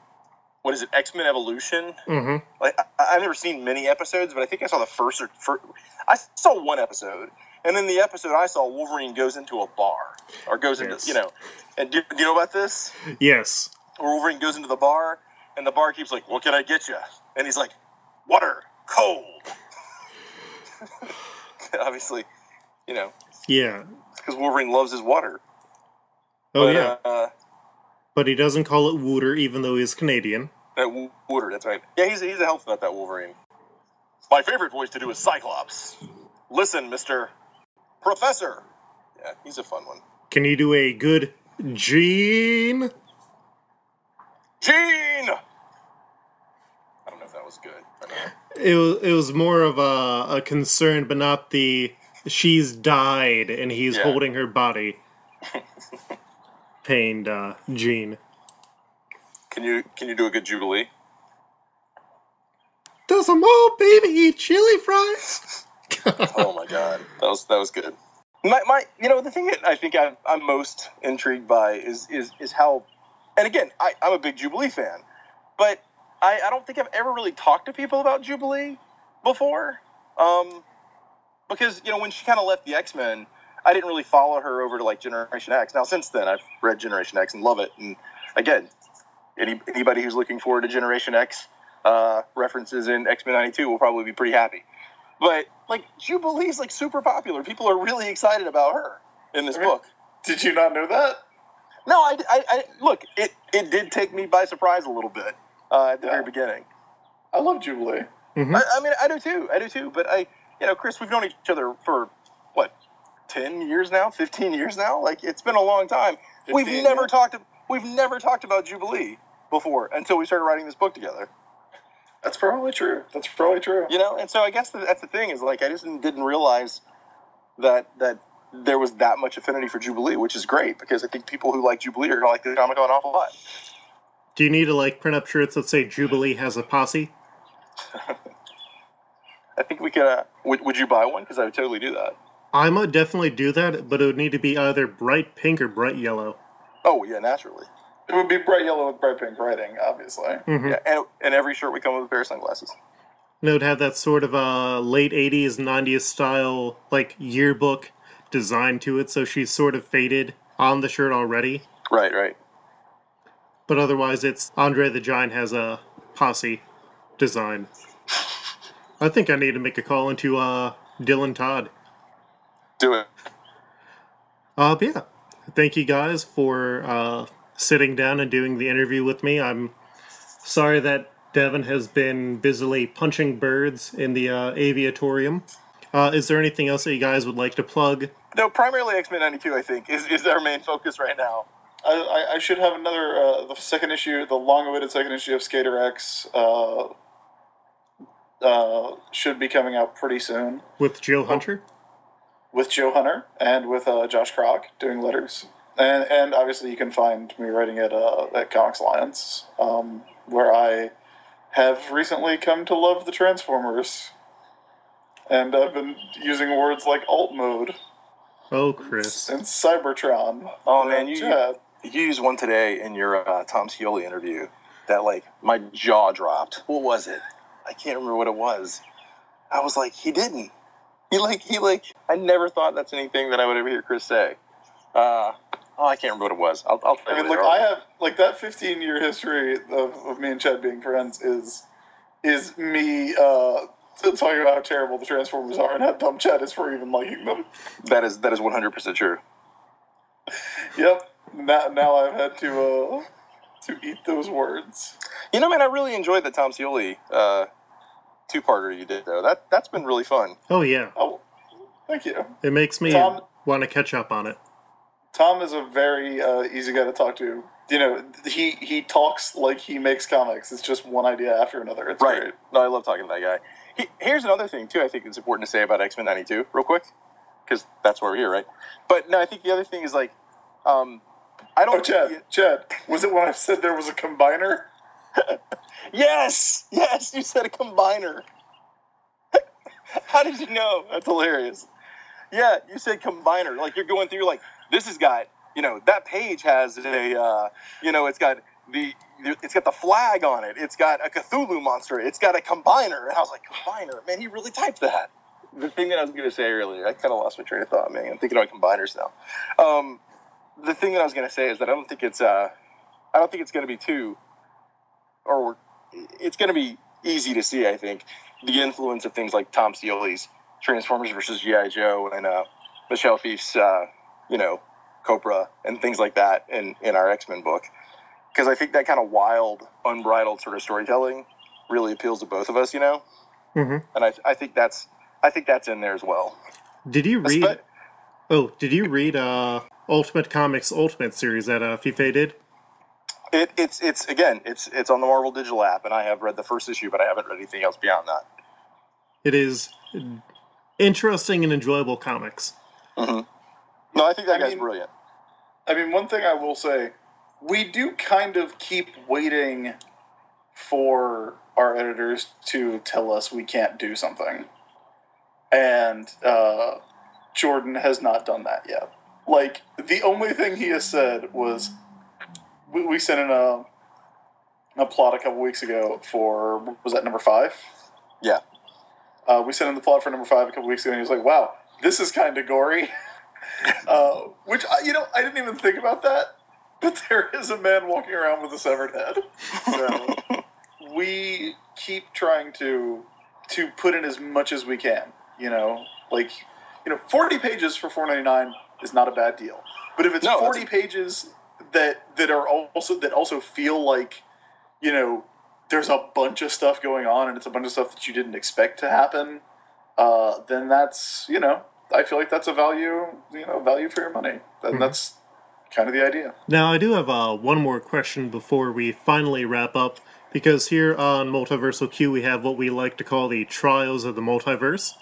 Speaker 1: what is it X Men Evolution.
Speaker 2: Mm-hmm.
Speaker 1: Like I, I've never seen many episodes, but I think I saw the first or first. I saw one episode, and then the episode I saw, Wolverine goes into a bar or goes into you know. And do, do you know about this?
Speaker 2: Yes.
Speaker 1: Where Wolverine goes into the bar, and the bar keeps like, "What can I get you?" And he's like, "Water, cold." Obviously, you know,
Speaker 2: Yeah.
Speaker 1: because Wolverine loves his water.
Speaker 2: Oh,
Speaker 1: But,
Speaker 2: yeah.
Speaker 1: Uh,
Speaker 2: But he doesn't call it Wooter, even though he's Canadian.
Speaker 1: that Wo- water. That's right. Yeah, he's he's a health nut. That Wolverine. My favorite voice to do is Cyclops. Listen, Mister Professor. Yeah, he's a fun one.
Speaker 2: Can you do a good Jean?
Speaker 1: Jean. I don't know if that was good.
Speaker 2: It was, it was more of a, a concern, but not the she's died and he's
Speaker 1: Yeah.
Speaker 2: holding her body. Pained uh, Jean.
Speaker 1: Can you can you do a good Jubilee?
Speaker 2: Does a mole baby eat chili fries?
Speaker 1: oh my god, that was that was good. My, my you know the thing that I think I'm, I'm most intrigued by is is is how, and again I, I'm a big Jubilee fan, but I, I don't think I've ever really talked to people about Jubilee before, um, because you know when she kind of left the X Men, I didn't really follow her over to like Generation X. Now since then I've read Generation X and love it, and again, any, anybody who's looking forward to Generation X uh, references in X Men '92 will probably be pretty happy. But like Jubilee's like super popular. People are really excited about her in this
Speaker 3: Okay.
Speaker 1: book.
Speaker 3: Did you not know that?
Speaker 1: No, I, I, I look. It it did take me by surprise a little bit uh, at the
Speaker 3: Yeah.
Speaker 1: very beginning.
Speaker 3: I love Jubilee.
Speaker 2: Mhm.
Speaker 1: I, I mean, I do too. I do too. But I, you know, Chris, we've known each other for what ten years now, fifteen years now. Like it's been a long time. We've never
Speaker 3: yeah.
Speaker 1: talked. We've never talked about Jubilee before until we started writing this book together.
Speaker 3: That's probably true. That's probably true.
Speaker 1: You know, and so I guess that's the thing is like I just didn't, didn't realize that that there was that much affinity for Jubilee, which is great because I think people who like Jubilee are gonna like the comic an awful lot.
Speaker 2: Do you need to like print up shirts that say Jubilee has a posse?
Speaker 1: I think we could. Uh, would, would you buy one? Because I would totally do that.
Speaker 2: I might definitely do that, but it would need to be either bright pink or bright yellow.
Speaker 1: Oh yeah, naturally.
Speaker 3: It would be bright yellow with bright pink writing, obviously.
Speaker 2: Mhm.
Speaker 1: Yeah, and, and every shirt would come with a pair of sunglasses.
Speaker 2: And it would have that sort of uh, late 80s, 90s style, like yearbook design to it, so she's sort of faded on the shirt already.
Speaker 1: Right, right.
Speaker 2: But otherwise, it's Andre the Giant has a posse design. I think I need to make a call into uh, Dylan Todd.
Speaker 1: Do it.
Speaker 2: Uh, but yeah, thank you guys for uh, sitting down and doing the interview with me. I'm sorry that Devin has been busily punching birds in the uh, aviatorium. Uh, is there anything else that you guys would like to plug?
Speaker 1: No, primarily X Men '92. I think is is our main focus right now.
Speaker 3: I, I, I should have another uh, the second issue, the long-awaited second issue of Skater X. Uh, uh, should be coming out pretty soon
Speaker 2: With Joe Hunter?
Speaker 3: With Joe Hunter and with uh, Josh Krach doing letters, and and obviously you can find me writing at uh, at Comics Alliance, um, where I have recently come to love the Transformers, and I've been using words like alt mode
Speaker 2: Oh, Chris.
Speaker 3: and Cybertron.
Speaker 1: Oh man, you
Speaker 3: Chad.
Speaker 1: you used one today in your uh, Tom Scioli interview that like my jaw dropped. What was it? I can't remember what it was. I was like, he didn't. He like he like. I never thought that's anything that I would ever hear Chris say. Uh, oh, I can't remember what it was. I'll. I'll
Speaker 3: I mean, look, I have like that 15 year history of, of me and Chad being friends is is me uh, talking about how terrible the Transformers are and how dumb Chad is for even liking them.
Speaker 1: that is that is one hundred percent true.
Speaker 3: Yep. Now, now I've had to uh, to eat those words.
Speaker 1: You know, man, I really enjoyed the Tom Scioli uh, two parter you did though. That that's been really fun.
Speaker 2: Oh, yeah.
Speaker 3: Oh, thank you.
Speaker 2: It makes me
Speaker 3: Tom-
Speaker 2: want to catch up on it.
Speaker 3: Tom is a very uh, easy guy to talk to. You know, he he talks like he makes comics. It's just one idea after another. It's
Speaker 1: Right.
Speaker 3: great.
Speaker 1: No, I love talking to that guy. He, here's another thing too. I think it's important to say about X Men '92, real quick, because that's why we're here, right? But no, I think the other thing is like, um, I don't.
Speaker 3: Oh, Chad, Chad, was it when I said there was a combiner?
Speaker 1: Yes, yes, you said a combiner. How did you know? That's hilarious. Yeah, you said combiner. Like you're going through like this has got you know that page has a uh, you know it's got the it's got the flag on it. It's got a Cthulhu monster. It's got a combiner. And I was like combiner. Man, he really typed that. The thing that I was going to say earlier, I kind of lost my train of thought. Man, I'm thinking about combiners now. Um, the thing that I was going to say is that I don't think it's uh, I don't think it's going to be too or it's going to be easy to see, I think, the influence of things like Tom Scioli's Transformers versus GI Joe and uh, Michel Fiffe's, uh, you know, Copra and things like that in in our X Men book, because I think that kind of wild, unbridled sort of storytelling really appeals to both of us, you know,
Speaker 2: hmm
Speaker 1: and I I think that's I think that's in there as well.
Speaker 2: Did you read?
Speaker 1: Espe-
Speaker 2: Oh, did you read uh, Ultimate Comics Ultimate series that uh, Fiffe did?
Speaker 1: It, it's it's again it's it's on the Marvel Digital app, and I have read the first issue, but I haven't read anything else beyond that.
Speaker 2: It is interesting and enjoyable comics.
Speaker 1: No, I think that
Speaker 3: I
Speaker 1: guy's
Speaker 3: mean-
Speaker 1: brilliant.
Speaker 3: I mean, one thing I will say, we do kind of keep waiting for our editors to tell us we can't do something. And uh, Jordan has not done that yet. Like, the only thing he has said was we, we sent in a, a plot a couple weeks ago for, was that number five?
Speaker 1: Yeah.
Speaker 3: Uh, we sent in the plot for number five a couple weeks ago, and he was like, wow, this is kind of gory. uh, which, I, you know, I didn't even think about that. But there is a man walking around with a severed head. So we keep trying to to put in as much as we can. You know, like you know, forty pages for four ninety nine is not a bad deal. But if it's
Speaker 1: No,
Speaker 3: forty pages that that are also that also feel like you know there's a bunch of stuff going on and it's a bunch of stuff that you didn't expect to happen, uh, then that's you know I feel like that's a value, you know, value for your money. And that's kind of the idea.
Speaker 2: Now, I do have uh, one more question before we finally wrap up, because here on Multiversal Q we have what we like to call the Trials of the Multiverse,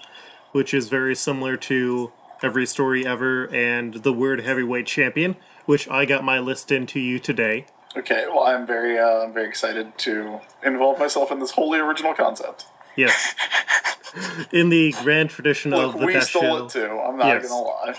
Speaker 2: which is very similar to Every Story Ever and the Word Heavyweight Champion, which I got my list into you today.
Speaker 3: Okay, well, I'm very, uh, I'm very excited to involve myself in this wholly original concept.
Speaker 2: Yes. In the grand tradition
Speaker 3: Look,
Speaker 2: of the
Speaker 3: we
Speaker 2: best
Speaker 3: stole
Speaker 2: show.
Speaker 3: it too. I'm not
Speaker 2: Yes.
Speaker 3: gonna lie.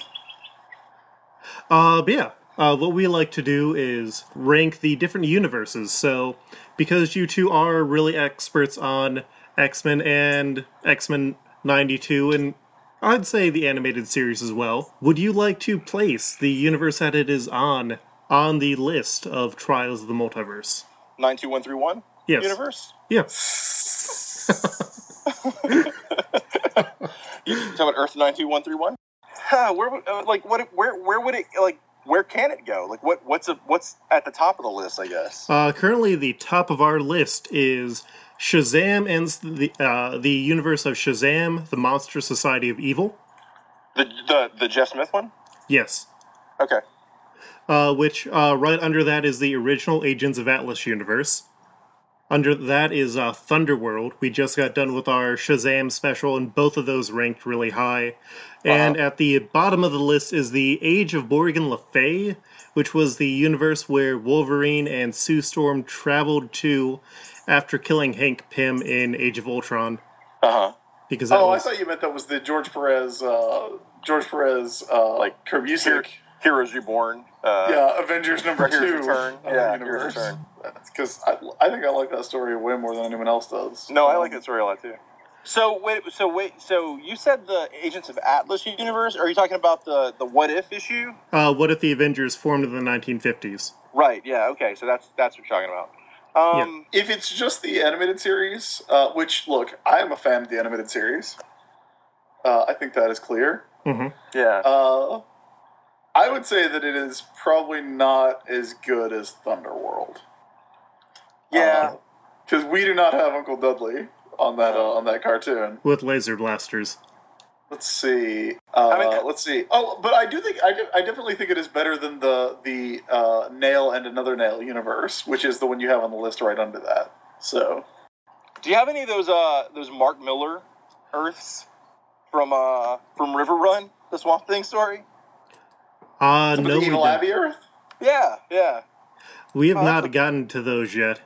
Speaker 2: Uh, but yeah, uh, what we like to do is rank the different universes. So, because you two are really experts on X Men and X Men 92, and I'd say the animated series as well, would you like to place the universe that it is on on the list of Trials of the Multiverse?
Speaker 1: 92131
Speaker 2: Yes.
Speaker 1: universe?
Speaker 2: Yeah.
Speaker 1: You talking about Earth 92131? Huh, where would uh, like what where where would it like where can it go? Like what what's a, what's at the top of the list, I guess.
Speaker 2: Uh, currently, the top of our list is Shazam and s- the uh, the universe of Shazam, the Monster Society of Evil.
Speaker 1: The the the Jeff Smith one?
Speaker 2: Yes.
Speaker 1: Okay.
Speaker 2: uh, which uh, right under that is the original Agents of Atlas universe. Under that is uh, Thunderworld. We just got done with our Shazam special, and both of those ranked really high. And at the bottom of the list is the Age of Morgan Le Fay, which was the universe where Wolverine and Sue Storm traveled to after killing Hank Pym in Age of Ultron.
Speaker 1: Uh-huh.
Speaker 2: Because that
Speaker 3: Oh, I thought you meant that was the George Perez, uh, George Perez, uh, like Kurt Busiek.
Speaker 1: Heroes Reborn. Uh,
Speaker 3: Yeah, Avengers number
Speaker 1: Or Heroes
Speaker 3: two.
Speaker 1: Return. Yeah, Heroes. Return.
Speaker 3: Because I, I think I like that story way more than anyone else does.
Speaker 1: No, I like that story a lot too. So wait, so wait, so you said the Agents of Atlas universe? Are you talking about the the What If issue?
Speaker 2: uh, what if the Avengers formed in the 1950s?
Speaker 1: Right. Yeah. Okay. So that's that's what you're talking about. Um,
Speaker 3: If it's just the animated series, uh, which look, I am a fan of the animated series. Uh, I think that is clear.
Speaker 1: yeah.
Speaker 3: Uh, I would say that it is probably not as good as Thunderworld.
Speaker 1: yeah.
Speaker 3: because we do not have Uncle Dudley on that uh, on that cartoon.
Speaker 2: With laser blasters.
Speaker 3: Let's see. Uh,
Speaker 1: I mean-
Speaker 3: let's see. Oh, but I do think I, de- I definitely think it is better than the the uh, nail and another nail universe, which is the one you have on the list right under that. So
Speaker 1: Do you have any of those uh those Mark Millar Earths from uh from River Run, the Swamp Thing story?
Speaker 2: Uh,
Speaker 3: some
Speaker 2: no,
Speaker 3: the
Speaker 2: we
Speaker 3: evil
Speaker 2: don't.
Speaker 3: Abbey Earth.
Speaker 1: Yeah. Yeah.
Speaker 2: We have
Speaker 1: Oh,
Speaker 2: not
Speaker 1: that's
Speaker 2: gotten to those yet.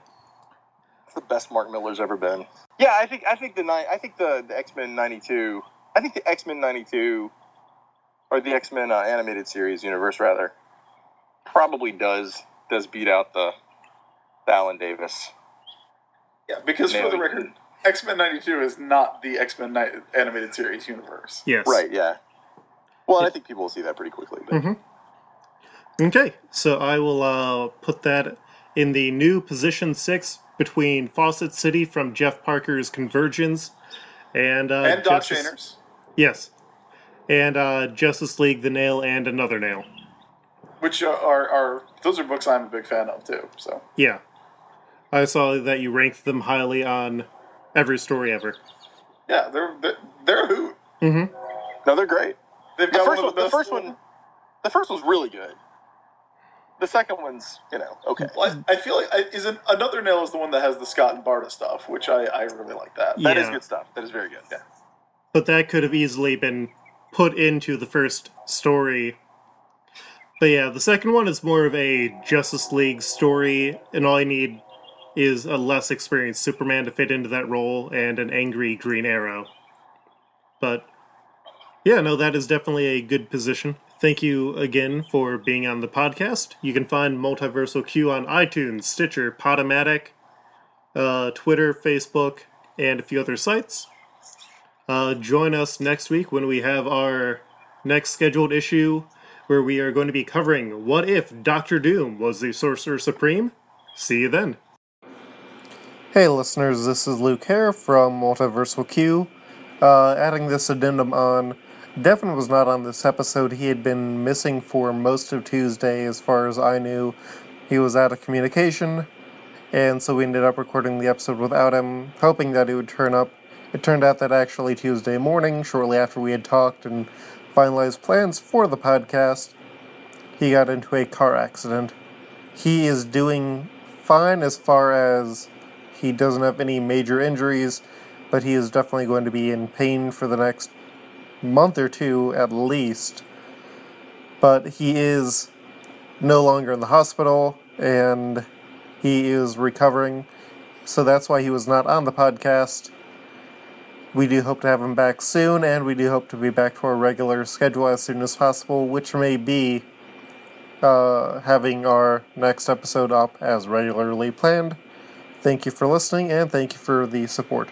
Speaker 1: It's the best Mark Millar's ever been. Yeah, I think I think the ni- I think the, the X Men '92. I think the X Men '92 or the X Men uh, animated series universe rather probably does does beat out the, the Alan Davis.
Speaker 3: Yeah, because for the record, X Men '92 is not the X Men ni- animated series universe.
Speaker 2: Yes.
Speaker 1: Right. Yeah. Well, and I think people will see that pretty quickly. But
Speaker 2: Mhm. Okay, so I will uh, put that in the new position six between Fawcett City from Jeff Parker's Convergence and uh,
Speaker 3: and Dot
Speaker 2: Justice-
Speaker 3: Chainers,
Speaker 2: Yes, and uh, Justice League: The Nail and Another Nail.
Speaker 3: which are, are are those are books I'm a big fan of too. So
Speaker 2: Yeah, I saw that you ranked them highly on every story ever.
Speaker 3: yeah, they're they're, they're a hoot.
Speaker 1: no, they're great.
Speaker 3: They've
Speaker 1: The
Speaker 3: got
Speaker 1: first
Speaker 3: one
Speaker 1: one,
Speaker 3: the
Speaker 1: the first one, the first one's really good. The second one's, you know, okay.
Speaker 3: Well, I I feel like I, is it, another nail is the one that has the Scott and Barda stuff, which I, I really like that.
Speaker 2: Yeah.
Speaker 1: That is good stuff. That is very good. Yeah.
Speaker 2: But that could have easily been put into the first story. But yeah, the second one is more of a Justice League story, and all you need is a less experienced Superman to fit into that role and an angry Green Arrow. But yeah, no, that is definitely a good position. Thank you again for being on the podcast. You can find Multiversal Q on iTunes, Stitcher, Podomatic, uh, Twitter, Facebook, and a few other sites. Uh, join us next week when we have our next scheduled issue where we are going to be covering What If Doctor Doom was the Sorcerer Supreme? See you then. Hey listeners, this is Luke here from Multiversal Q. Uh, adding this addendum on, Devin was not on this episode. He had been missing for most of Tuesday, as far as I knew. He was out of communication, and so we ended up recording the episode without him, hoping that he would turn up. It turned out that actually Tuesday morning, shortly after we had talked and finalized plans for the podcast, he got into a car accident. He is doing fine as far as he doesn't have any major injuries, but he is definitely going to be in pain for the next month or two at least. But he is no longer in the hospital and he is recovering. So that's why he was not on the podcast. We do hope to have him back soon, and we do hope to be back to our regular schedule as soon as possible, which may be uh, having our next episode up as regularly planned. Thank you for listening, and thank you for the support.